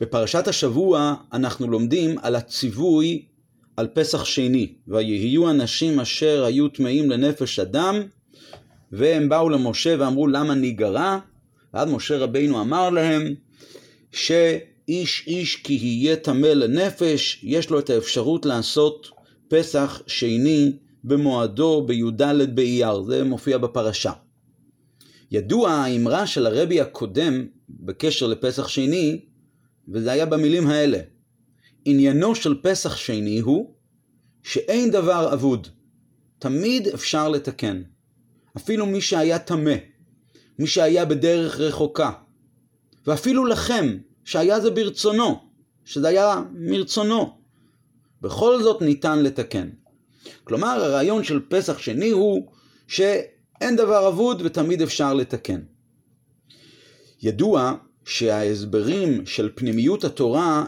בפרשת השבוע אנחנו לומדים על הציווי על פסח שני, ויהיו אנשים אשר היו טמאים לנפש אדם, והם באו למשה ואמרו למה ניגרע? ואז משה רבינו אמר להם שאיש איש כי יהיה טמא לנפש, יש לו את האפשרות לעשות פסח שני במועדו בי"ד באייר, זה מופיע בפרשה. ידוע האמרה של הרבי הקודם בקשר לפסח שני, וזה היה במילים האלה: עניינו של פסח שני הוא שאין דבר אבוד, תמיד אפשר לתקן. אפילו מי שהיה טמא, מי שהיה בדרך רחוקה, ואפילו לכם, שהיה זה ברצונו, שזה היה מרצונו, בכל זאת ניתן לתקן. כלומר, הרעיון של פסח שני הוא שאין דבר אבוד ותמיד אפשר לתקן. ידוע שההסברים של פנימיות התורה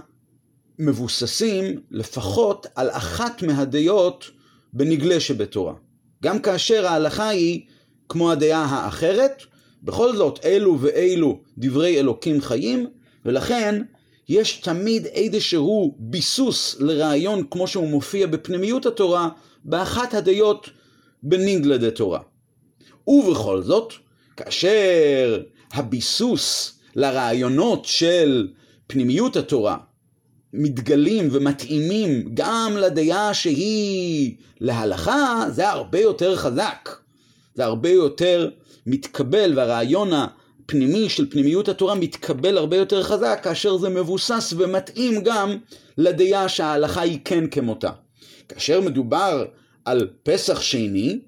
מבוססים לפחות על אחת מהדעות בנגלה שבתורה. גם כאשר ההלכה היא כמו הדעה האחרת, בכל זאת אלו ואלו דברי אלוקים חיים, ולכן יש תמיד איזשהו ביסוס לרעיון כמו שהוא מופיע בפנימיות התורה, באחת הדעות בנגלה דתורה. ובכל זאת, כאשר הביסוס לרעיונות של פנימיות התורה מתגלים ומתאימים גם לדעה שהיא להלכה, זה הרבה יותר חזק. זה הרבה יותר מתקבל, והרעיון הפנימי של פנימיות התורה מתקבל הרבה יותר חזק, כאשר זה מבוסס ומתאים גם לדעה שההלכה היא כן כמותה. כאשר מדובר על פסח שני,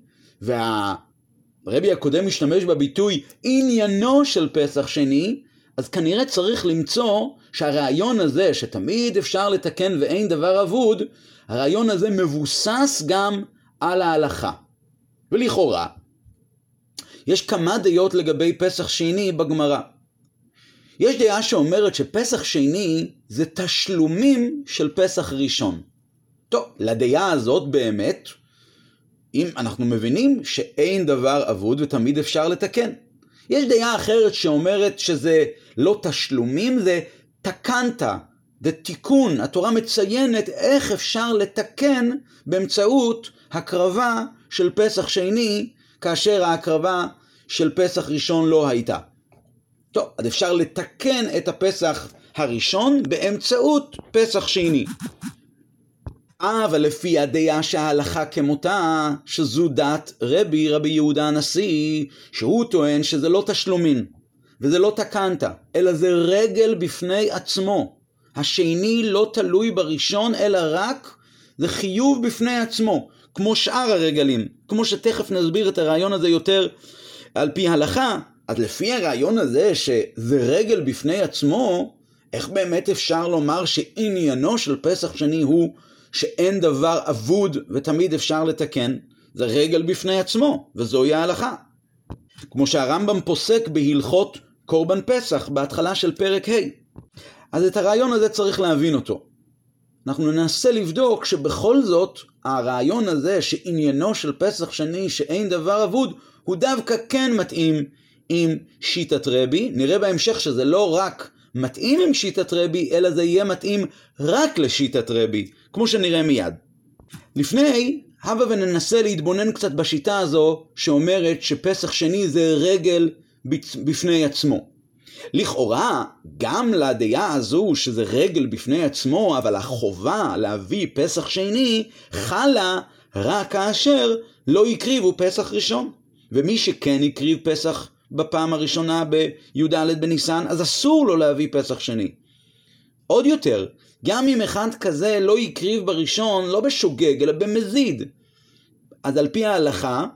והרבי הקודם משתמש בביטוי עניינו של פסח שני, אז כנראה צריך למצוא שהרעיון הזה, שתמיד אפשר לתקן ואין דבר אבוד, הרעיון הזה מבוסס גם על ההלכה. ולכאורה, יש כמה דעות לגבי פסח שני בגמרא. יש דעה שאומרת שפסח שני זה תשלומים של פסח ראשון. טוב, לדעה הזאת באמת, אם אנחנו מבינים שאין דבר אבוד ותמיד אפשר לתקן. יש דעה אחרת שאומרת שזה לא תשלומים, זה תקנת, זה תיקון. התורה מציינת איך אפשר לתקן באמצעות הקרבה של פסח שני, כאשר ההקרבה של פסח ראשון לא הייתה. טוב, אז אפשר לתקן את הפסח הראשון באמצעות פסח שני. אבל לפי הדעה שההלכה כמותה, שזו דת רבי, רבי יהודה הנשיא, שהוא טוען שזה לא תשלומים, וזה לא תקנת, אלא זה רגל בפני עצמו. השני לא תלוי בראשון, אלא רק זה חיוב בפני עצמו, כמו שאר הרגלים. כמו שתכף נסביר את הרעיון הזה יותר על פי הלכה, אז לפי הרעיון הזה שזה רגל בפני עצמו, איך באמת אפשר לומר שעניינו של פסח שני הוא שאין דבר אבוד ותמיד אפשר לתקן? זה רגל בפני עצמו, וזוהי ההלכה. כמו שהרמב"ם פוסק בהלכות קורבן פסח בהתחלה של פרק ה'. אז את הרעיון הזה צריך להבין אותו. אנחנו ננסה לבדוק שבכל זאת הרעיון הזה שעניינו של פסח שני שאין דבר אבוד הוא דווקא כן מתאים עם שיטת רבי. נראה בהמשך שזה לא רק מתאים עם שיטת רבי, אלא זה יהיה מתאים רק לשיטת רבי, כמו שנראה מיד. לפני, הבה וננסה להתבונן קצת בשיטה הזו, שאומרת שפסח שני זה רגל בפני עצמו. לכאורה, גם לדעה הזו שזה רגל בפני עצמו, אבל החובה להביא פסח שני חלה רק כאשר לא הקריבו פסח ראשון. ומי שכן הקריב פסח בפעם הראשונה בי"ד בניסן, אז אסור לו להביא פסח שני. עוד יותר, גם אם אחד כזה לא הקריב בראשון, לא בשוגג, אלא במזיד, אז על פי ההלכה,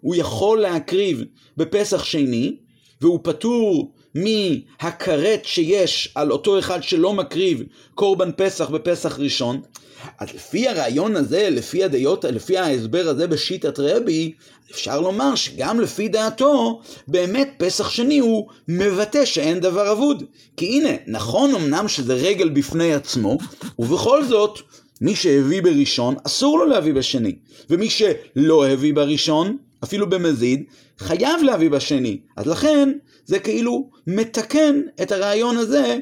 הוא יכול להקריב בפסח שני, והוא פטור מהכרת שיש על אותו אחד שלא מקריב קורבן פסח בפסח ראשון, אז לפי הרעיון הזה, לפי הדעות, לפי ההסבר הזה בשיטת רבי, אפשר לומר שגם לפי דעתו, באמת פסח שני הוא מבטא שאין דבר אבוד. כי הנה, נכון אמנם שזה רגל בפני עצמו, ובכל זאת, מי שהביא בראשון, אסור לו להביא בשני. ומי שלא הביא בראשון, אפילו במזיד, חייב להביא בשני. אז לכן, זה כאילו מתקן את הרעיון הזה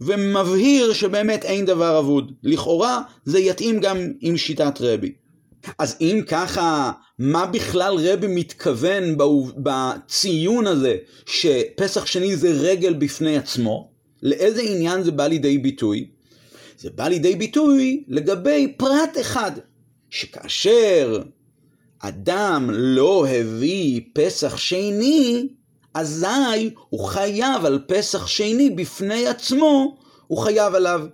ומבהיר שבאמת אין דבר אבוד. לכאורה זה יתאים גם עם שיטת רבי. אז אם ככה, מה בכלל רבי מתכוון בציון הזה שפסח שני זה רגל בפני עצמו? לאיזה עניין זה בא לידי ביטוי? זה בא לידי ביטוי לגבי פרט אחד, שכאשר אדם לא הביא פסח שני, אזי הוא חייב על פסח שני בפני עצמו, הוא חייב עליו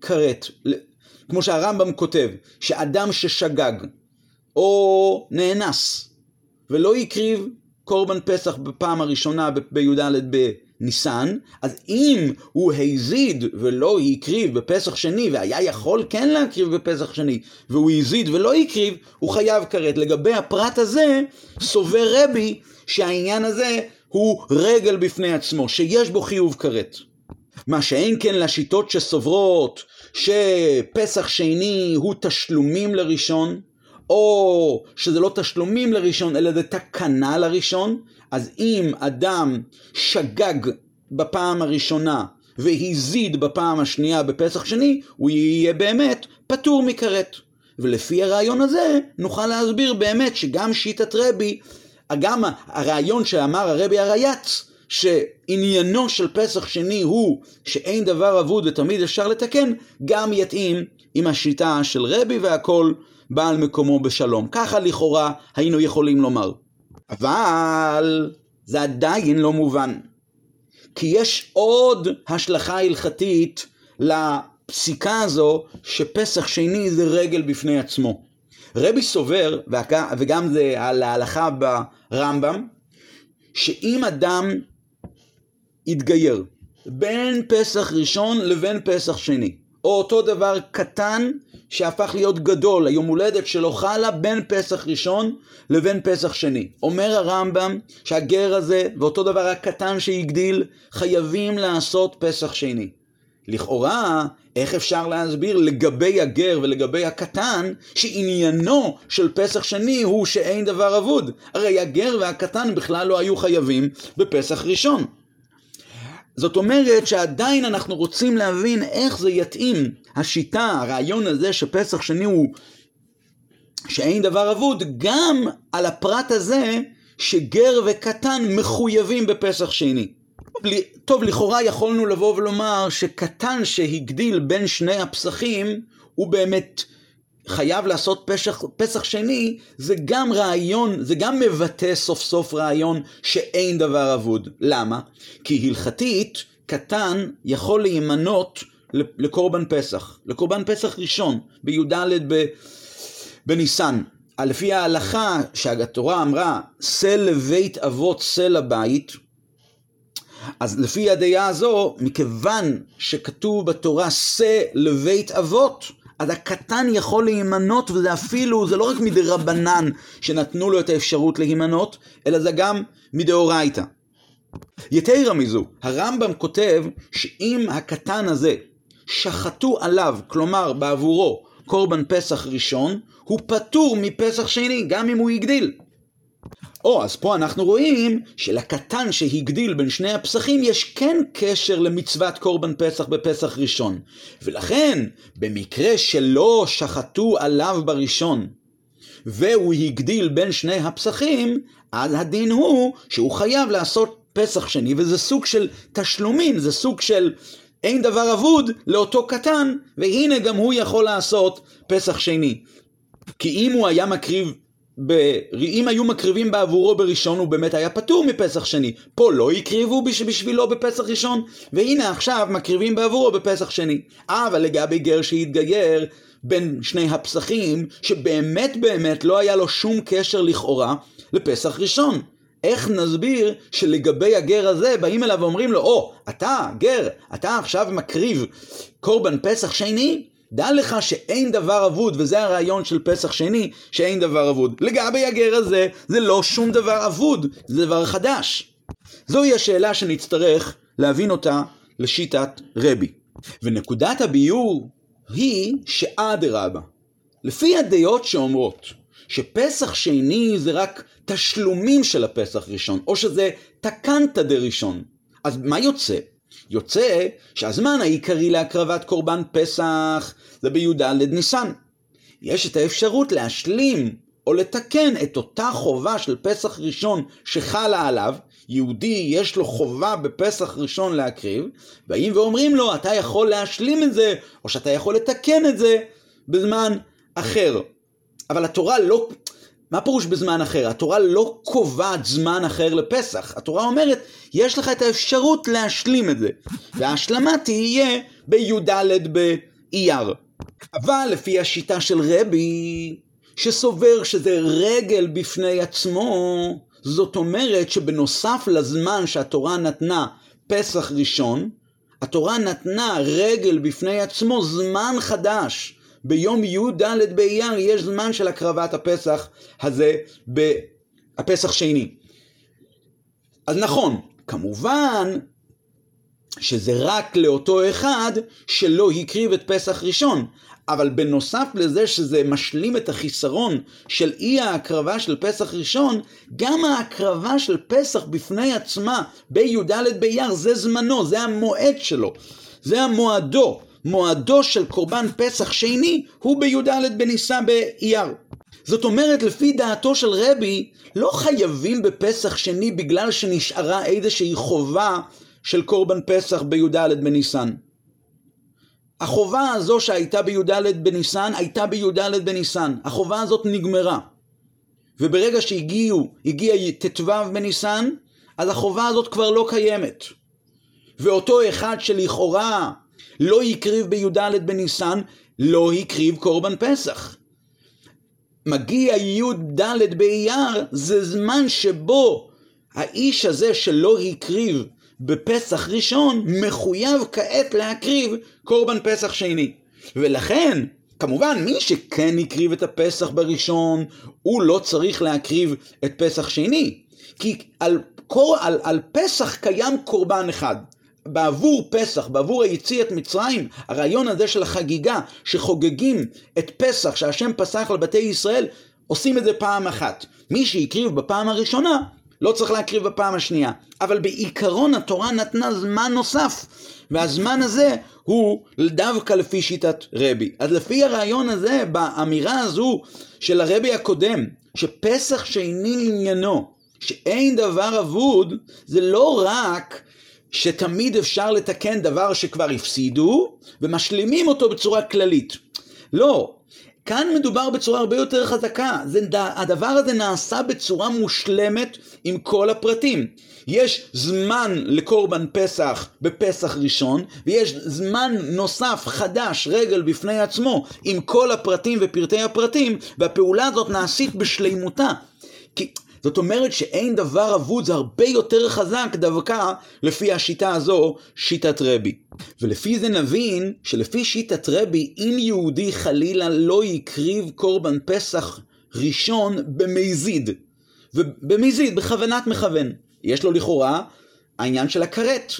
כרת. כמו שהרמב"ם כותב, שאדם ששגג או נאנס ולא הקריב קורבן פסח בפעם הראשונה בי"ד בניסן, אז אם הוא הזיד ולא הקריב בפסח שני, והיה יכול כן להקריב בפסח שני, והוא הזיד ולא הקריב, הוא חייב כרת. לגבי הפרט הזה, סובר רבי שהעניין הזה הוא רגל בפני עצמו, שיש בו חיוב כרת. מה שאין כן לשיטות שסוברות שפסח שני הוא תשלומים לראשון, או שזה לא תשלומים לראשון, אלא זה תקנה לראשון, אז אם אדם שגג בפעם הראשונה והזיד בפעם השנייה בפסח שני, הוא יהיה באמת פטור מכרת. ולפי הרעיון הזה, נוכל להסביר באמת שגם שיטת רבי, גם הרעיון שאמר הרבי הרייץ, שעניינו של פסח שני הוא שאין דבר אבוד ותמיד אפשר לתקן, גם יתאים עם השיטה של רבי והכל בא על מקומו בשלום. ככה לכאורה היינו יכולים לומר. אבל זה עדיין לא מובן. כי יש עוד השלכה הלכתית לפסיקה הזו שפסח שני זה רגל בפני עצמו. רבי סובר, וגם זה על ההלכה ברמב"ם, שאם אדם יתגייר בין פסח ראשון לבין פסח שני, או אותו דבר קטן שהפך להיות גדול, היום הולדת שלו חלה בין פסח ראשון לבין פסח שני. אומר הרמב"ם שהגר הזה ואותו דבר הקטן שהגדיל חייבים לעשות פסח שני. לכאורה, איך אפשר להסביר לגבי הגר ולגבי הקטן, שעניינו של פסח שני הוא שאין דבר אבוד? הרי הגר והקטן בכלל לא היו חייבים בפסח ראשון. זאת אומרת שעדיין אנחנו רוצים להבין איך זה יתאים, השיטה, הרעיון הזה שפסח שני הוא שאין דבר אבוד, גם על הפרט הזה שגר וקטן מחויבים בפסח שני. טוב, לכאורה יכולנו לבוא ולומר שקטן שהגדיל בין שני הפסחים, הוא באמת חייב לעשות פשח, פסח שני, זה גם רעיון, זה גם מבטא סוף סוף רעיון שאין דבר אבוד. למה? כי הלכתית, קטן יכול להימנות לקורבן פסח, לקורבן פסח ראשון, בי"ד בניסן. לפי ההלכה שהתורה אמרה, שא לבית אבות שא לבית, אז לפי הדעה הזו, מכיוון שכתוב בתורה שא לבית אבות, אז הקטן יכול להימנות, וזה אפילו, זה לא רק מדי רבנן שנתנו לו את האפשרות להימנות, אלא זה גם מדאורייתא. יתרה מזו, הרמב"ם כותב שאם הקטן הזה שחטו עליו, כלומר בעבורו, קורבן פסח ראשון, הוא פטור מפסח שני, גם אם הוא הגדיל. או, אז פה אנחנו רואים שלקטן שהגדיל בין שני הפסחים יש כן קשר למצוות קורבן פסח בפסח ראשון. ולכן, במקרה שלא שחטו עליו בראשון, והוא הגדיל בין שני הפסחים, אז הדין הוא שהוא חייב לעשות פסח שני, וזה סוג של תשלומים, זה סוג של אין דבר אבוד לאותו קטן, והנה גם הוא יכול לעשות פסח שני. כי אם הוא היה מקריב. אם היו מקריבים בעבורו בראשון הוא באמת היה פטור מפסח שני. פה לא הקריבו בשבילו בפסח ראשון, והנה עכשיו מקריבים בעבורו בפסח שני. אבל לגבי גר שהתגייר בין שני הפסחים, שבאמת באמת לא היה לו שום קשר לכאורה לפסח ראשון. איך נסביר שלגבי הגר הזה באים אליו ואומרים לו, או, oh, אתה, גר, אתה עכשיו מקריב קורבן פסח שני? דע לך שאין דבר אבוד, וזה הרעיון של פסח שני, שאין דבר אבוד. לגבי הגר הזה, זה לא שום דבר אבוד, זה דבר חדש. זוהי השאלה שנצטרך להבין אותה לשיטת רבי. ונקודת הביור היא שאדרבה. לפי הדעות שאומרות שפסח שני זה רק תשלומים של הפסח ראשון, או שזה תקנתא דראשון, אז מה יוצא? יוצא שהזמן העיקרי להקרבת קורבן פסח זה בי"ד ניסן. יש את האפשרות להשלים או לתקן את אותה חובה של פסח ראשון שחלה עליו, יהודי יש לו חובה בפסח ראשון להקריב, באים ואומרים לו, אתה יכול להשלים את זה, או שאתה יכול לתקן את זה בזמן אחר. אבל התורה לא... מה פירוש בזמן אחר? התורה לא קובעת זמן אחר לפסח. התורה אומרת, יש לך את האפשרות להשלים את זה. וההשלמה תהיה בי"ד באייר. אבל לפי השיטה של רבי, שסובר שזה רגל בפני עצמו, זאת אומרת שבנוסף לזמן שהתורה נתנה פסח ראשון, התורה נתנה רגל בפני עצמו זמן חדש. ביום י"ד באייר יש זמן של הקרבת הפסח הזה בפסח שני. אז נכון, כמובן שזה רק לאותו אחד שלא הקריב את פסח ראשון, אבל בנוסף לזה שזה משלים את החיסרון של אי ההקרבה של פסח ראשון, גם ההקרבה של פסח בפני עצמה בי"ד באייר זה זמנו, זה המועד שלו, זה המועדו. מועדו של קורבן פסח שני הוא בי"ד בניסה באייר. זאת אומרת, לפי דעתו של רבי, לא חייבים בפסח שני בגלל שנשארה איזושהי חובה של קורבן פסח בי"ד בניסן. החובה הזו שהייתה בי"ד בניסן, הייתה בי"ד בניסן. החובה הזאת נגמרה. וברגע שהגיעו, הגיע ט"ו בניסן, אז החובה הזאת כבר לא קיימת. ואותו אחד שלכאורה לא הקריב בי"ד בניסן, לא הקריב קורבן פסח. מגיע י"ד באייר, זה זמן שבו האיש הזה שלא הקריב בפסח ראשון, מחויב כעת להקריב קורבן פסח שני. ולכן, כמובן, מי שכן הקריב את הפסח בראשון, הוא לא צריך להקריב את פסח שני. כי על, על, על פסח קיים קורבן אחד. בעבור פסח, בעבור היציאת מצרים, הרעיון הזה של החגיגה, שחוגגים את פסח שהשם פסח לבתי ישראל, עושים את זה פעם אחת. מי שהקריב בפעם הראשונה, לא צריך להקריב בפעם השנייה. אבל בעיקרון התורה נתנה זמן נוסף, והזמן הזה הוא דווקא לפי שיטת רבי. אז לפי הרעיון הזה, באמירה הזו של הרבי הקודם, שפסח שני עניינו, שאין דבר אבוד, זה לא רק שתמיד אפשר לתקן דבר שכבר הפסידו, ומשלימים אותו בצורה כללית. לא, כאן מדובר בצורה הרבה יותר חזקה. זה, הדבר הזה נעשה בצורה מושלמת עם כל הפרטים. יש זמן לקורבן פסח בפסח ראשון, ויש זמן נוסף, חדש, רגל בפני עצמו, עם כל הפרטים ופרטי הפרטים, והפעולה הזאת נעשית בשלימותה. כי זאת אומרת שאין דבר אבוד, זה הרבה יותר חזק דווקא לפי השיטה הזו, שיטת רבי. ולפי זה נבין שלפי שיטת רבי, אם יהודי חלילה לא הקריב קורבן פסח ראשון במזיד, ובמזיד, בכוונת מכוון, יש לו לכאורה העניין של הכרת.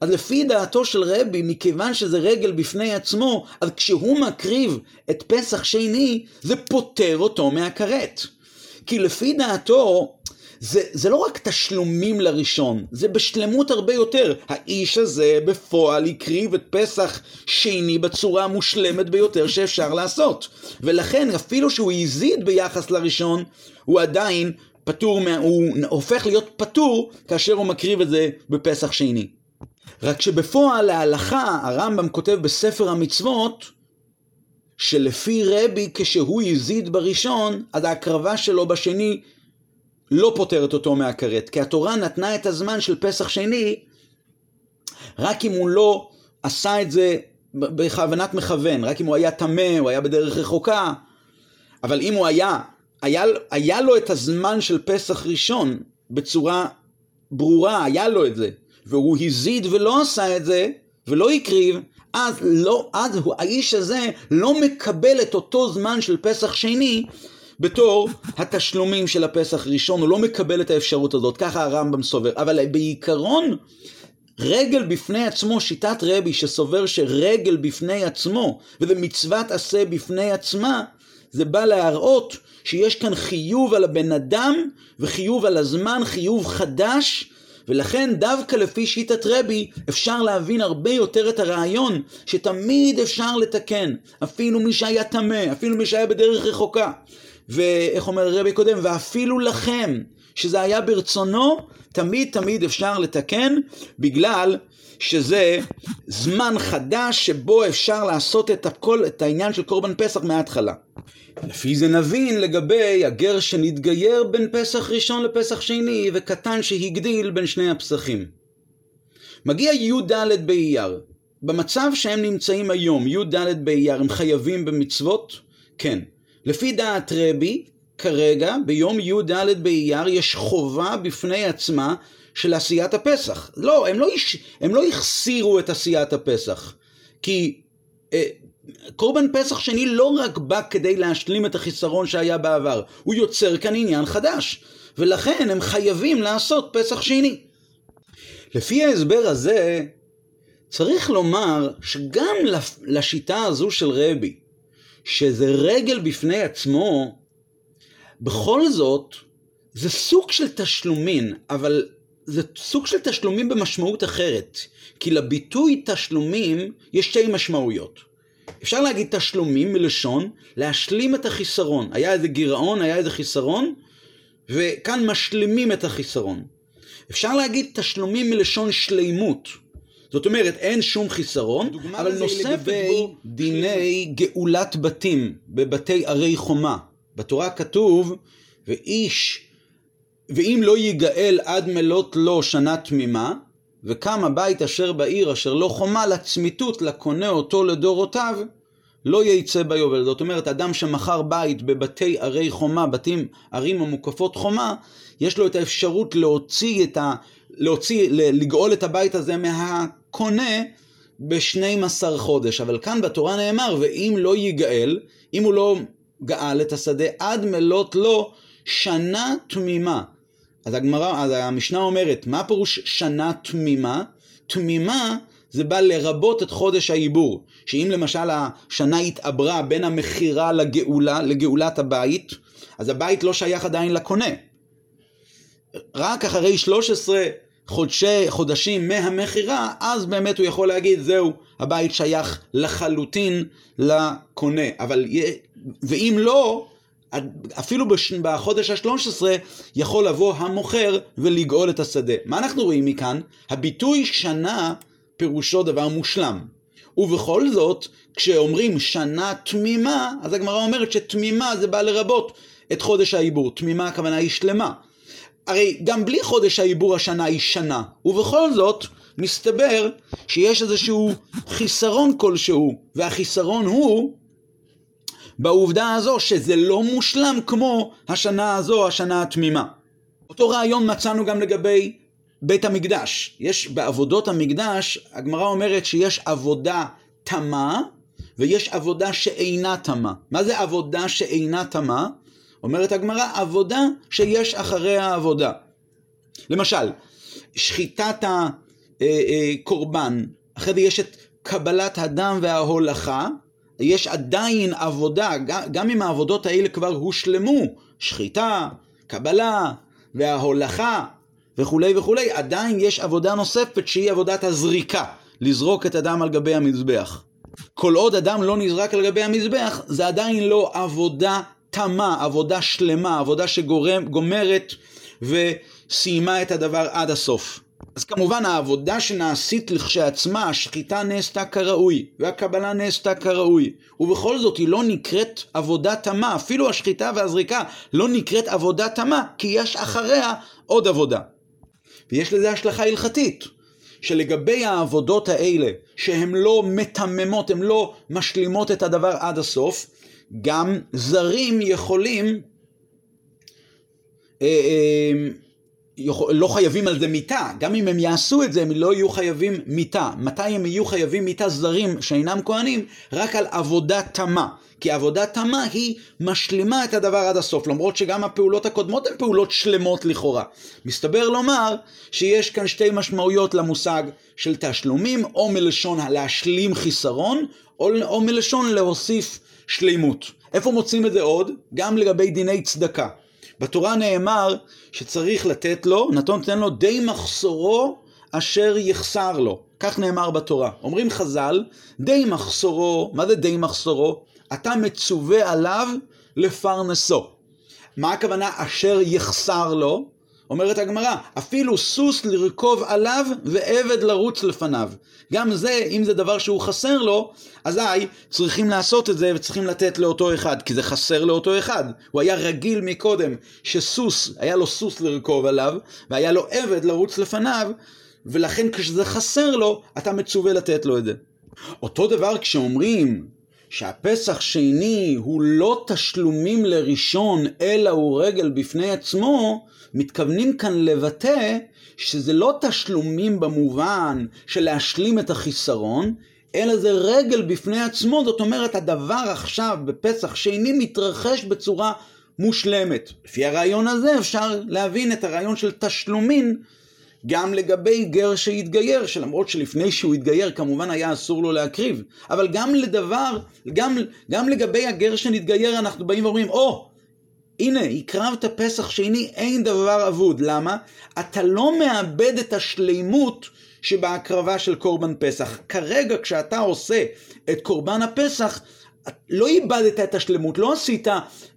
אז לפי דעתו של רבי, מכיוון שזה רגל בפני עצמו, אז כשהוא מקריב את פסח שני, זה פוטר אותו מהכרת. כי לפי דעתו, זה, זה לא רק תשלומים לראשון, זה בשלמות הרבה יותר. האיש הזה בפועל הקריב את פסח שני בצורה המושלמת ביותר שאפשר לעשות. ולכן אפילו שהוא הזיד ביחס לראשון, הוא עדיין פטור, הוא הופך להיות פטור כאשר הוא מקריב את זה בפסח שני. רק שבפועל להלכה, הרמב"ם כותב בספר המצוות, שלפי רבי כשהוא הזיד בראשון, אז ההקרבה שלו בשני לא פותרת אותו מהכרת. כי התורה נתנה את הזמן של פסח שני רק אם הוא לא עשה את זה בכוונת מכוון, רק אם הוא היה טמא, הוא היה בדרך רחוקה. אבל אם הוא היה, היה, היה לו את הזמן של פסח ראשון בצורה ברורה, היה לו את זה, והוא הזיד ולא עשה את זה, ולא הקריב, אז, לא, אז הוא, האיש הזה לא מקבל את אותו זמן של פסח שני בתור התשלומים של הפסח ראשון, הוא לא מקבל את האפשרות הזאת, ככה הרמב"ם סובר. אבל בעיקרון, רגל בפני עצמו, שיטת רבי שסובר שרגל בפני עצמו, וזה מצוות עשה בפני עצמה, זה בא להראות שיש כאן חיוב על הבן אדם וחיוב על הזמן, חיוב חדש, ולכן דווקא לפי שיטת רבי אפשר להבין הרבה יותר את הרעיון שתמיד אפשר לתקן, אפילו מי שהיה טמא, אפילו מי שהיה בדרך רחוקה. ואיך אומר רבי קודם, ואפילו לכם, שזה היה ברצונו, תמיד תמיד אפשר לתקן, בגלל שזה זמן חדש שבו אפשר לעשות את הכל, את העניין של קורבן פסח מההתחלה. לפי זה נבין לגבי הגר שנתגייר בין פסח ראשון לפסח שני וקטן שהגדיל בין שני הפסחים. מגיע י"ד באייר. במצב שהם נמצאים היום, י"ד באייר, הם חייבים במצוות? כן. לפי דעת רבי, כרגע, ביום י"ד באייר, יש חובה בפני עצמה של עשיית הפסח. לא, הם לא, הם לא החסירו את עשיית הפסח. כי אה, קורבן פסח שני לא רק בא כדי להשלים את החיסרון שהיה בעבר, הוא יוצר כאן עניין חדש. ולכן הם חייבים לעשות פסח שני. לפי ההסבר הזה, צריך לומר שגם לשיטה הזו של רבי, שזה רגל בפני עצמו, בכל זאת, זה סוג של תשלומין, אבל זה סוג של תשלומים במשמעות אחרת. כי לביטוי תשלומים יש שתי משמעויות. אפשר להגיד תשלומים מלשון להשלים את החיסרון. היה איזה גירעון, היה איזה חיסרון, וכאן משלימים את החיסרון. אפשר להגיד תשלומים מלשון שלימות. זאת אומרת, אין שום חיסרון, אבל נוספת בו דיני גאולת בתים בבתי ערי חומה. בתורה כתוב, ואיש, ואם לא ייגאל עד מלות לו שנה תמימה, וקם הבית אשר בעיר אשר לא חומה לצמיתות לקונה אותו לדורותיו, לא יצא ביובל. זאת אומרת, אדם שמכר בית בבתי ערי חומה, בתים, ערים המוקפות חומה, יש לו את האפשרות להוציא את ה... להוציא, לגאול את הבית הזה מהקונה ב-12 חודש. אבל כאן בתורה נאמר, ואם לא ייגאל, אם הוא לא גאל את השדה עד מלות לו שנה תמימה. אז הגמרא, אז המשנה אומרת, מה פירוש שנה תמימה? תמימה זה בא לרבות את חודש העיבור. שאם למשל השנה התעברה בין המכירה לגאולה, לגאולת הבית, אז הבית לא שייך עדיין לקונה. רק אחרי 13 חודשי, חודשים מהמכירה, אז באמת הוא יכול להגיד, זהו, הבית שייך לחלוטין לקונה. אבל, ואם לא, אפילו בחודש ה-13 יכול לבוא המוכר ולגאול את השדה. מה אנחנו רואים מכאן? הביטוי שנה פירושו דבר מושלם. ובכל זאת, כשאומרים שנה תמימה, אז הגמרא אומרת שתמימה זה בא לרבות את חודש העיבור. תמימה הכוונה היא שלמה. הרי גם בלי חודש העיבור השנה היא שנה, ובכל זאת, מסתבר שיש איזשהו חיסרון כלשהו, והחיסרון הוא בעובדה הזו שזה לא מושלם כמו השנה הזו, השנה התמימה. אותו רעיון מצאנו גם לגבי בית המקדש. יש בעבודות המקדש, הגמרא אומרת שיש עבודה תמה ויש עבודה שאינה תמה. מה זה עבודה שאינה תמה? אומרת הגמרא, עבודה שיש אחריה עבודה. למשל, שחיטת הקורבן, אה, אה, אחרי זה יש את קבלת הדם וההולכה, יש עדיין עבודה, גם אם העבודות האלה כבר הושלמו, שחיטה, קבלה וההולכה וכולי וכולי, עדיין יש עבודה נוספת שהיא עבודת הזריקה, לזרוק את הדם על גבי המזבח. כל עוד אדם לא נזרק על גבי המזבח, זה עדיין לא עבודה תמה, עבודה שלמה, עבודה שגומרת וסיימה את הדבר עד הסוף. אז כמובן העבודה שנעשית לכשעצמה, השחיטה נעשתה כראוי, והקבלה נעשתה כראוי, ובכל זאת היא לא נקראת עבודה תמה, אפילו השחיטה והזריקה לא נקראת עבודה תמה, כי יש אחריה עוד עבודה. ויש לזה השלכה הלכתית, שלגבי העבודות האלה, שהן לא מתממות, הן לא משלימות את הדבר עד הסוף, גם זרים יכולים אה, אה, לא חייבים על זה מיתה, גם אם הם יעשו את זה, הם לא יהיו חייבים מיתה. מתי הם יהיו חייבים מיתה זרים שאינם כהנים? רק על עבודה תמה. כי עבודה תמה היא משלימה את הדבר עד הסוף, למרות שגם הפעולות הקודמות הן פעולות שלמות לכאורה. מסתבר לומר שיש כאן שתי משמעויות למושג של תשלומים, או מלשון להשלים חיסרון, או, או מלשון להוסיף שלימות. איפה מוצאים את זה עוד? גם לגבי דיני צדקה. בתורה נאמר שצריך לתת לו, נתון תן לו די מחסורו אשר יחסר לו. כך נאמר בתורה. אומרים חז"ל, די מחסורו, מה זה די מחסורו? אתה מצווה עליו לפרנסו. מה הכוונה אשר יחסר לו? אומרת הגמרא, אפילו סוס לרכוב עליו ועבד לרוץ לפניו. גם זה, אם זה דבר שהוא חסר לו, אזי צריכים לעשות את זה וצריכים לתת לאותו אחד, כי זה חסר לאותו אחד. הוא היה רגיל מקודם שסוס, היה לו סוס לרכוב עליו, והיה לו עבד לרוץ לפניו, ולכן כשזה חסר לו, אתה מצווה לתת לו את זה. אותו דבר כשאומרים שהפסח שני הוא לא תשלומים לראשון, אלא הוא רגל בפני עצמו, מתכוונים כאן לבטא שזה לא תשלומים במובן של להשלים את החיסרון, אלא זה רגל בפני עצמו, זאת אומרת הדבר עכשיו בפסח שני מתרחש בצורה מושלמת. לפי הרעיון הזה אפשר להבין את הרעיון של תשלומים גם לגבי גר שהתגייר, שלמרות שלפני שהוא התגייר כמובן היה אסור לו להקריב, אבל גם לדבר, גם, גם לגבי הגר שנתגייר אנחנו באים ואומרים, או, oh, הנה, הקרבת פסח שני, אין דבר אבוד. למה? אתה לא מאבד את השלימות שבהקרבה של קורבן פסח. כרגע כשאתה עושה את קורבן הפסח, לא איבדת את השלמות, לא עשית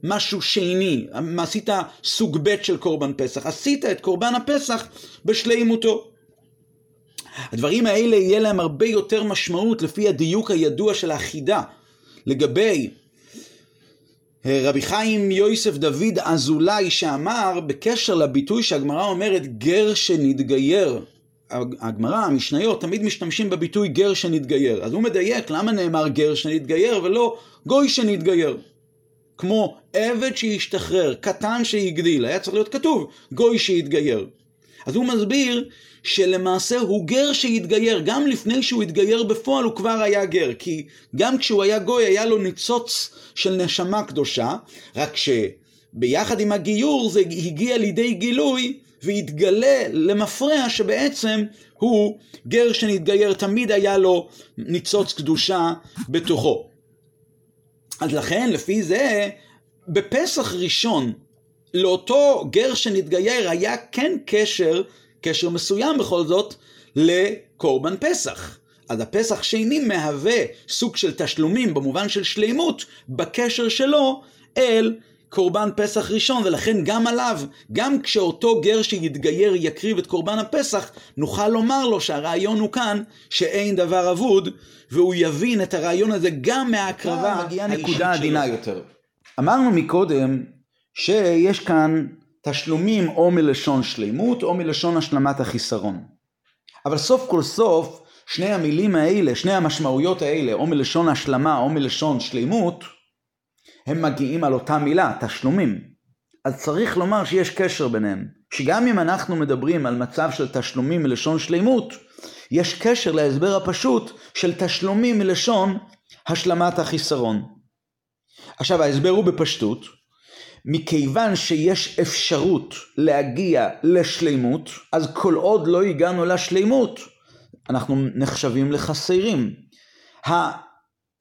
משהו שני, עשית סוג ב' של קורבן פסח, עשית את קורבן הפסח בשלימותו. הדברים האלה יהיה להם הרבה יותר משמעות לפי הדיוק הידוע של החידה לגבי רבי חיים יוסף דוד אזולאי שאמר בקשר לביטוי שהגמרא אומרת גר שנתגייר הגמרא, המשניות, תמיד משתמשים בביטוי גר שנתגייר. אז הוא מדייק למה נאמר גר שנתגייר ולא גוי שנתגייר. כמו עבד שהשתחרר, קטן שהגדיל, היה צריך להיות כתוב גוי שהתגייר. אז הוא מסביר שלמעשה הוא גר שהתגייר, גם לפני שהוא התגייר בפועל הוא כבר היה גר, כי גם כשהוא היה גוי היה לו ניצוץ של נשמה קדושה, רק שביחד עם הגיור זה הגיע לידי גילוי והתגלה למפרע שבעצם הוא גר שנתגייר, תמיד היה לו ניצוץ קדושה בתוכו. אז לכן, לפי זה, בפסח ראשון, לאותו גר שנתגייר היה כן קשר, קשר מסוים בכל זאת, לקורבן פסח. אז הפסח שני מהווה סוג של תשלומים במובן של שלימות בקשר שלו אל קורבן פסח ראשון, ולכן גם עליו, גם כשאותו גר שיתגייר יקריב את קורבן הפסח, נוכל לומר לו שהרעיון הוא כאן שאין דבר אבוד, והוא יבין את הרעיון הזה גם מההקרבה מגיעה נקודה עדינה יותר. אמרנו מקודם שיש כאן תשלומים או מלשון שלימות או מלשון השלמת החיסרון. אבל סוף כל סוף שני המילים האלה, שני המשמעויות האלה, או מלשון השלמה או מלשון שלימות, הם מגיעים על אותה מילה, תשלומים. אז צריך לומר שיש קשר ביניהם. שגם אם אנחנו מדברים על מצב של תשלומים מלשון שלימות, יש קשר להסבר הפשוט של תשלומים מלשון השלמת החיסרון. עכשיו ההסבר הוא בפשטות, מכיוון שיש אפשרות להגיע לשלימות, אז כל עוד לא הגענו לשלימות, אנחנו נחשבים לחסרים.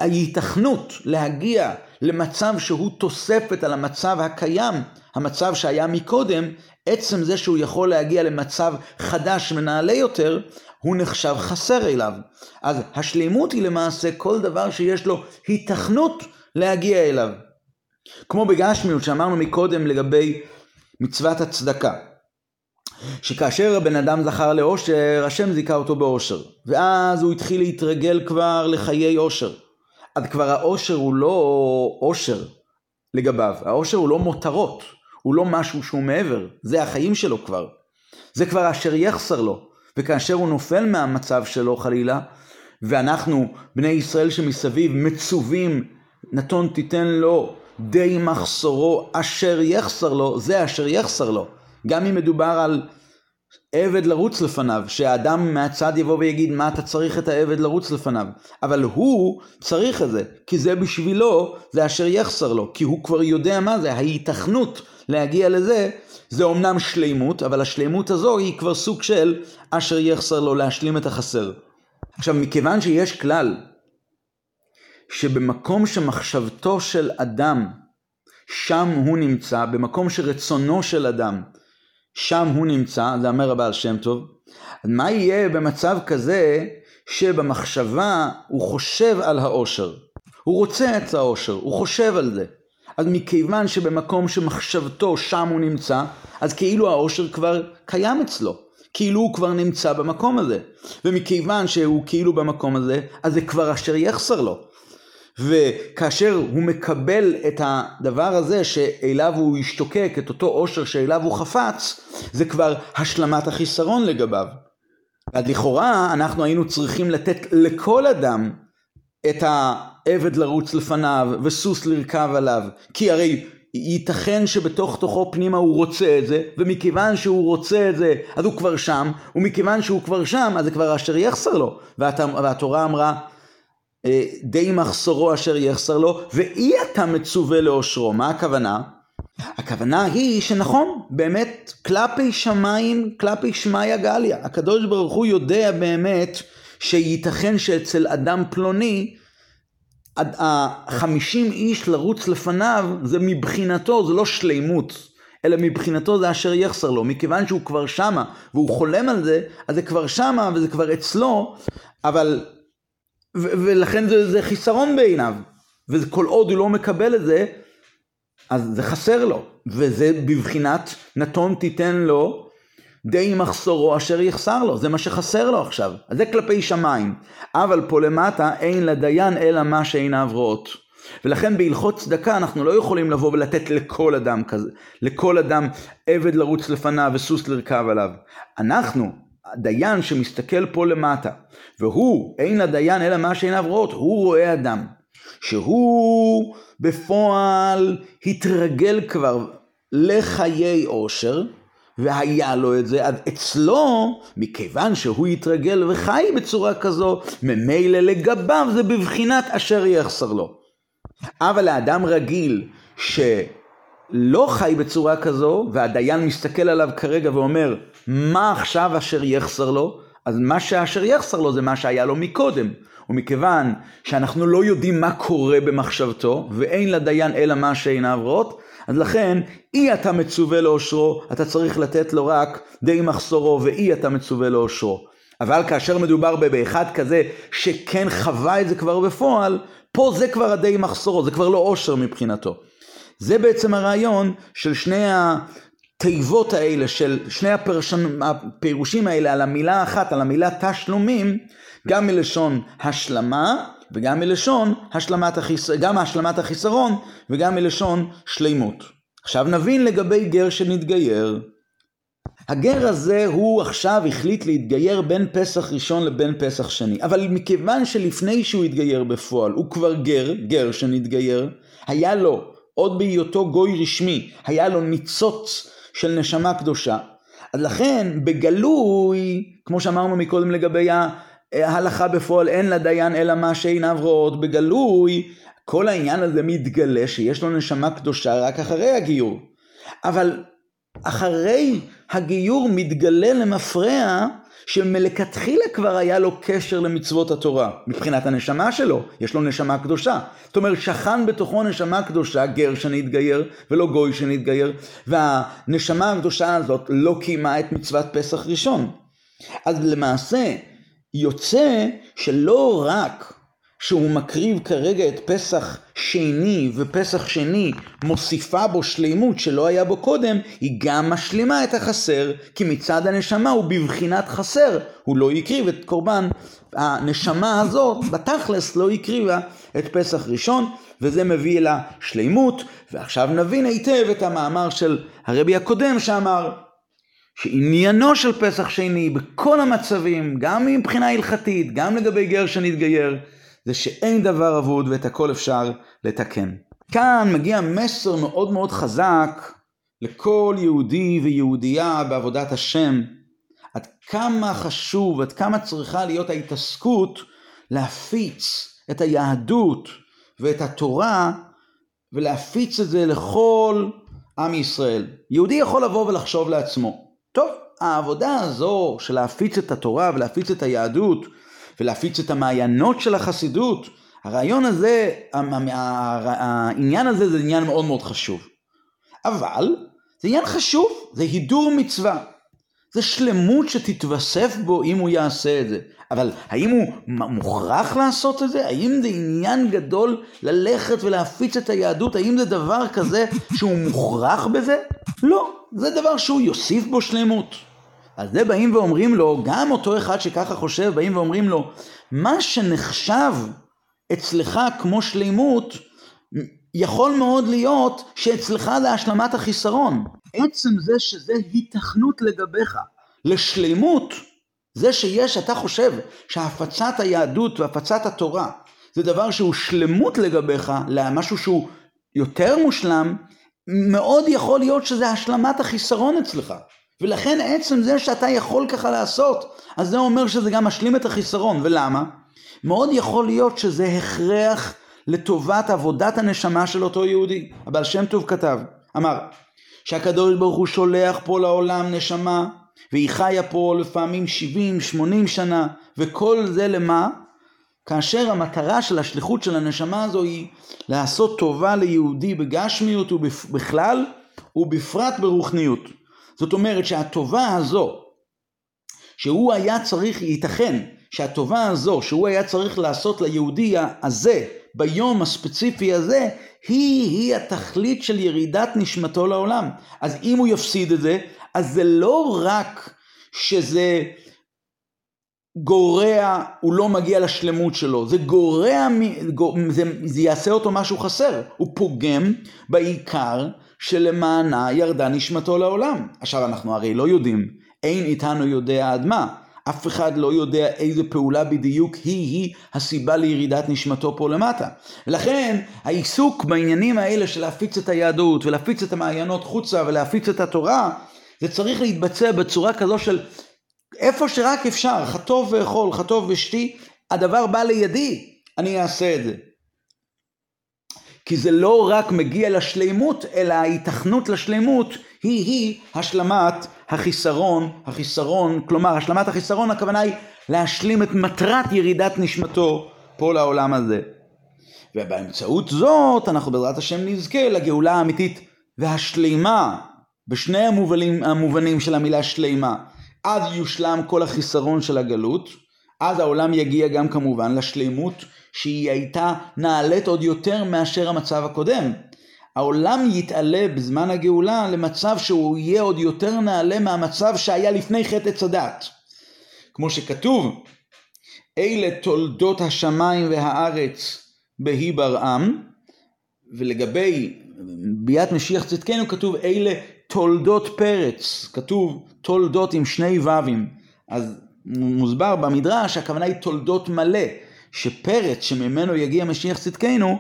ההיתכנות להגיע למצב שהוא תוספת על המצב הקיים, המצב שהיה מקודם, עצם זה שהוא יכול להגיע למצב חדש ונעלה יותר, הוא נחשב חסר אליו. אז השלימות היא למעשה כל דבר שיש לו היתכנות להגיע אליו. כמו בגשמיות שאמרנו מקודם לגבי מצוות הצדקה. שכאשר הבן אדם זכר לאושר, השם זיכה אותו באושר. ואז הוא התחיל להתרגל כבר לחיי אושר. אז כבר האושר הוא לא אושר לגביו, האושר הוא לא מותרות, הוא לא משהו שהוא מעבר, זה החיים שלו כבר. זה כבר אשר יחסר לו, וכאשר הוא נופל מהמצב שלו חלילה, ואנחנו, בני ישראל שמסביב, מצווים, נתון תיתן לו די מחסורו אשר יחסר לו, זה אשר יחסר לו. גם אם מדובר על עבד לרוץ לפניו, שהאדם מהצד יבוא ויגיד מה אתה צריך את העבד לרוץ לפניו, אבל הוא צריך את זה, כי זה בשבילו, זה אשר יחסר לו, כי הוא כבר יודע מה זה, ההיתכנות להגיע לזה, זה אומנם שלימות, אבל השלימות הזו היא כבר סוג של אשר יחסר לו להשלים את החסר. עכשיו, מכיוון שיש כלל, שבמקום שמחשבתו של אדם שם הוא נמצא, במקום שרצונו של אדם, שם הוא נמצא, זה אומר הבעל שם טוב. מה יהיה במצב כזה שבמחשבה הוא חושב על העושר? הוא רוצה את העושר, הוא חושב על זה. אז מכיוון שבמקום שמחשבתו שם הוא נמצא, אז כאילו העושר כבר קיים אצלו. כאילו הוא כבר נמצא במקום הזה. ומכיוון שהוא כאילו במקום הזה, אז זה כבר אשר יחסר לו. וכאשר הוא מקבל את הדבר הזה שאליו הוא השתוקק, את אותו עושר שאליו הוא חפץ, זה כבר השלמת החיסרון לגביו. אז לכאורה אנחנו היינו צריכים לתת לכל אדם את העבד לרוץ לפניו וסוס לרכב עליו, כי הרי ייתכן שבתוך תוכו פנימה הוא רוצה את זה, ומכיוון שהוא רוצה את זה, אז הוא כבר שם, ומכיוון שהוא כבר שם, אז זה כבר אשר יחסר לו. והתורה אמרה, די מחסורו אשר יחסר לו, ואי אתה מצווה לאושרו. מה הכוונה? הכוונה היא שנכון, באמת, כלפי שמיים, כלפי שמיא גליה. הקדוש ברוך הוא יודע באמת שייתכן שאצל אדם פלוני, החמישים איש לרוץ לפניו, זה מבחינתו, זה לא שלימות, אלא מבחינתו זה אשר יחסר לו. מכיוון שהוא כבר שמה, והוא חולם על זה, אז זה כבר שמה וזה כבר אצלו, אבל... ולכן זה, זה חיסרון בעיניו. וכל עוד הוא לא מקבל את זה, אז זה חסר לו. וזה בבחינת נתון תיתן לו די מחסורו אשר יחסר לו, זה מה שחסר לו עכשיו. אז זה כלפי שמיים. אבל פה למטה אין לדיין אלא מה שעיניו רואות. ולכן בהלכות צדקה אנחנו לא יכולים לבוא ולתת לכל אדם כזה, לכל אדם עבד לרוץ לפניו וסוס לרכב עליו. אנחנו, הדיין שמסתכל פה למטה, והוא, אין לדיין אלא מה שעיניו רואות, הוא רואה אדם, שהוא בפועל התרגל כבר לחיי עושר, והיה לו את זה, אז אצלו, מכיוון שהוא התרגל וחי בצורה כזו, ממילא לגביו זה בבחינת אשר יחסר לו. אבל לאדם רגיל שלא חי בצורה כזו, והדיין מסתכל עליו כרגע ואומר, מה עכשיו אשר יחסר לו? אז מה שאשר יחסר לו זה מה שהיה לו מקודם. ומכיוון שאנחנו לא יודעים מה קורה במחשבתו, ואין לדיין אלא מה שעיניו רואות, אז לכן, אי אתה מצווה לאושרו, אתה צריך לתת לו רק די מחסורו, ואי אתה מצווה לאושרו. אבל כאשר מדובר באחד כזה שכן חווה את זה כבר בפועל, פה זה כבר הדי מחסורו, זה כבר לא אושר מבחינתו. זה בעצם הרעיון של שני התיבות האלה, של שני הפרשן, הפירושים האלה על המילה האחת, על המילה תשלומים, גם מלשון השלמה וגם מלשון השלמת, החיס... גם השלמת החיסרון וגם מלשון שלימות. עכשיו נבין לגבי גר שנתגייר. הגר הזה הוא עכשיו החליט להתגייר בין פסח ראשון לבין פסח שני. אבל מכיוון שלפני שהוא התגייר בפועל הוא כבר גר, גר שנתגייר, היה לו, עוד בהיותו גוי רשמי, היה לו ניצוץ של נשמה קדושה. אז לכן בגלוי, כמו שאמרנו מקודם לגבי ההלכה בפועל אין לדיין אלא מה שעיניו רואות בגלוי, כל העניין הזה מתגלה שיש לו נשמה קדושה רק אחרי הגיור. אבל אחרי הגיור מתגלה למפרע שמלכתחילה כבר היה לו קשר למצוות התורה, מבחינת הנשמה שלו, יש לו נשמה קדושה. זאת אומרת, שכן בתוכו נשמה קדושה, גר שנתגייר ולא גוי שנתגייר, והנשמה הקדושה הזאת לא קיימה את מצוות פסח ראשון. אז למעשה, יוצא שלא רק שהוא מקריב כרגע את פסח שני, ופסח שני מוסיפה בו שלימות שלא היה בו קודם, היא גם משלימה את החסר, כי מצד הנשמה הוא בבחינת חסר, הוא לא הקריב את קורבן, הנשמה הזאת בתכלס לא הקריבה את פסח ראשון, וזה מביא אל השלימות, ועכשיו נבין היטב את המאמר של הרבי הקודם שאמר שעניינו של פסח שני בכל המצבים, גם מבחינה הלכתית, גם לגבי גר שנתגייר, זה שאין דבר אבוד ואת הכל אפשר לתקן. כאן מגיע מסר מאוד מאוד חזק לכל יהודי ויהודייה בעבודת השם, עד כמה חשוב, עד כמה צריכה להיות ההתעסקות להפיץ את היהדות ואת התורה ולהפיץ את זה לכל עם ישראל. יהודי יכול לבוא ולחשוב לעצמו, טוב, העבודה הזו של להפיץ את התורה ולהפיץ את היהדות ולהפיץ את המעיינות של החסידות, הרעיון הזה, העניין הזה זה עניין מאוד מאוד חשוב. אבל זה עניין חשוב, זה הידור מצווה. זה שלמות שתתווסף בו אם הוא יעשה את זה. אבל האם הוא מוכרח לעשות את זה? האם זה עניין גדול ללכת ולהפיץ את היהדות? האם זה דבר כזה שהוא מוכרח בזה? לא, זה דבר שהוא יוסיף בו שלמות. על זה באים ואומרים לו, גם אותו אחד שככה חושב, באים ואומרים לו, מה שנחשב אצלך כמו שלימות, יכול מאוד להיות שאצלך זה השלמת החיסרון. עצם זה שזה היתכנות לגביך, לשלימות, זה שיש, אתה חושב שהפצת היהדות והפצת התורה זה דבר שהוא שלמות לגביך, למשהו שהוא יותר מושלם, מאוד יכול להיות שזה השלמת החיסרון אצלך. ולכן עצם זה שאתה יכול ככה לעשות, אז זה אומר שזה גם משלים את החיסרון. ולמה? מאוד יכול להיות שזה הכרח לטובת עבודת הנשמה של אותו יהודי. הבעל שם טוב כתב, אמר, שהקדוש ברוך הוא שולח פה לעולם נשמה, והיא חיה פה לפעמים 70-80 שנה, וכל זה למה? כאשר המטרה של השליחות של הנשמה הזו היא לעשות טובה ליהודי בגשמיות ובכלל, ובפרט ברוחניות. זאת אומרת שהטובה הזו, שהוא היה צריך, ייתכן שהטובה הזו שהוא היה צריך לעשות ליהודי הזה ביום הספציפי הזה, היא-היא התכלית של ירידת נשמתו לעולם. אז אם הוא יפסיד את זה, אז זה לא רק שזה גורע, הוא לא מגיע לשלמות שלו, זה גורע, זה, זה יעשה אותו משהו חסר, הוא פוגם בעיקר שלמענה ירדה נשמתו לעולם. עכשיו אנחנו הרי לא יודעים, אין איתנו יודע עד מה. אף אחד לא יודע איזה פעולה בדיוק היא-היא הסיבה לירידת נשמתו פה למטה. ולכן העיסוק בעניינים האלה של להפיץ את היהדות ולהפיץ את המעיינות חוצה ולהפיץ את התורה, זה צריך להתבצע בצורה כזו של איפה שרק אפשר, חטוב ואכול, חטוב ושתי, הדבר בא לידי, אני אעשה את זה. כי זה לא רק מגיע לשלימות, אלא ההיתכנות לשלימות היא-היא השלמת החיסרון, החיסרון, כלומר השלמת החיסרון הכוונה היא להשלים את מטרת ירידת נשמתו פה לעולם הזה. ובאמצעות זאת אנחנו בעזרת השם נזכה לגאולה האמיתית והשלימה בשני המובנים, המובנים של המילה שלימה. אז יושלם כל החיסרון של הגלות, אז העולם יגיע גם כמובן לשלימות שהיא הייתה נעלית עוד יותר מאשר המצב הקודם. העולם יתעלה בזמן הגאולה למצב שהוא יהיה עוד יותר נעלה מהמצב שהיה לפני חטא עץ הדת. כמו שכתוב, אלה תולדות השמיים והארץ בהי ברעם, ולגבי ביאת משיח צדקנו כתוב אלה תולדות פרץ, כתוב תולדות עם שני ו"ים, אז מוסבר במדרש הכוונה היא תולדות מלא, שפרץ שממנו יגיע משיח צדקנו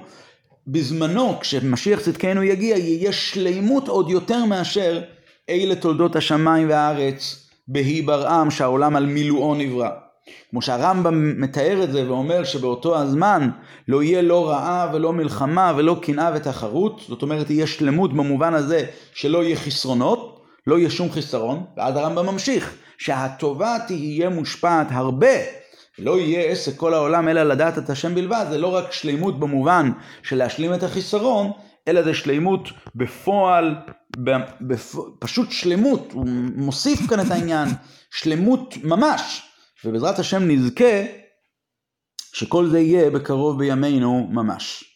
בזמנו, כשמשיח צדקנו יגיע, יהיה שלימות עוד יותר מאשר אלה תולדות השמיים והארץ בהי ברעם, שהעולם על מילואו נברא. כמו שהרמב"ם מתאר את זה ואומר שבאותו הזמן לא יהיה לא רעה ולא מלחמה ולא קנאה ותחרות, זאת אומרת יהיה שלמות במובן הזה שלא יהיה חסרונות, לא יהיה שום חיסרון, ואז הרמב"ם ממשיך, שהטובה תהיה מושפעת הרבה לא יהיה עסק כל העולם אלא לדעת את השם בלבד, זה לא רק שלימות במובן של להשלים את החיסרון, אלא זה שלימות בפועל, בפ... פשוט שלמות, הוא מוסיף כאן את העניין, שלמות ממש, ובעזרת השם נזכה שכל זה יהיה בקרוב בימינו ממש.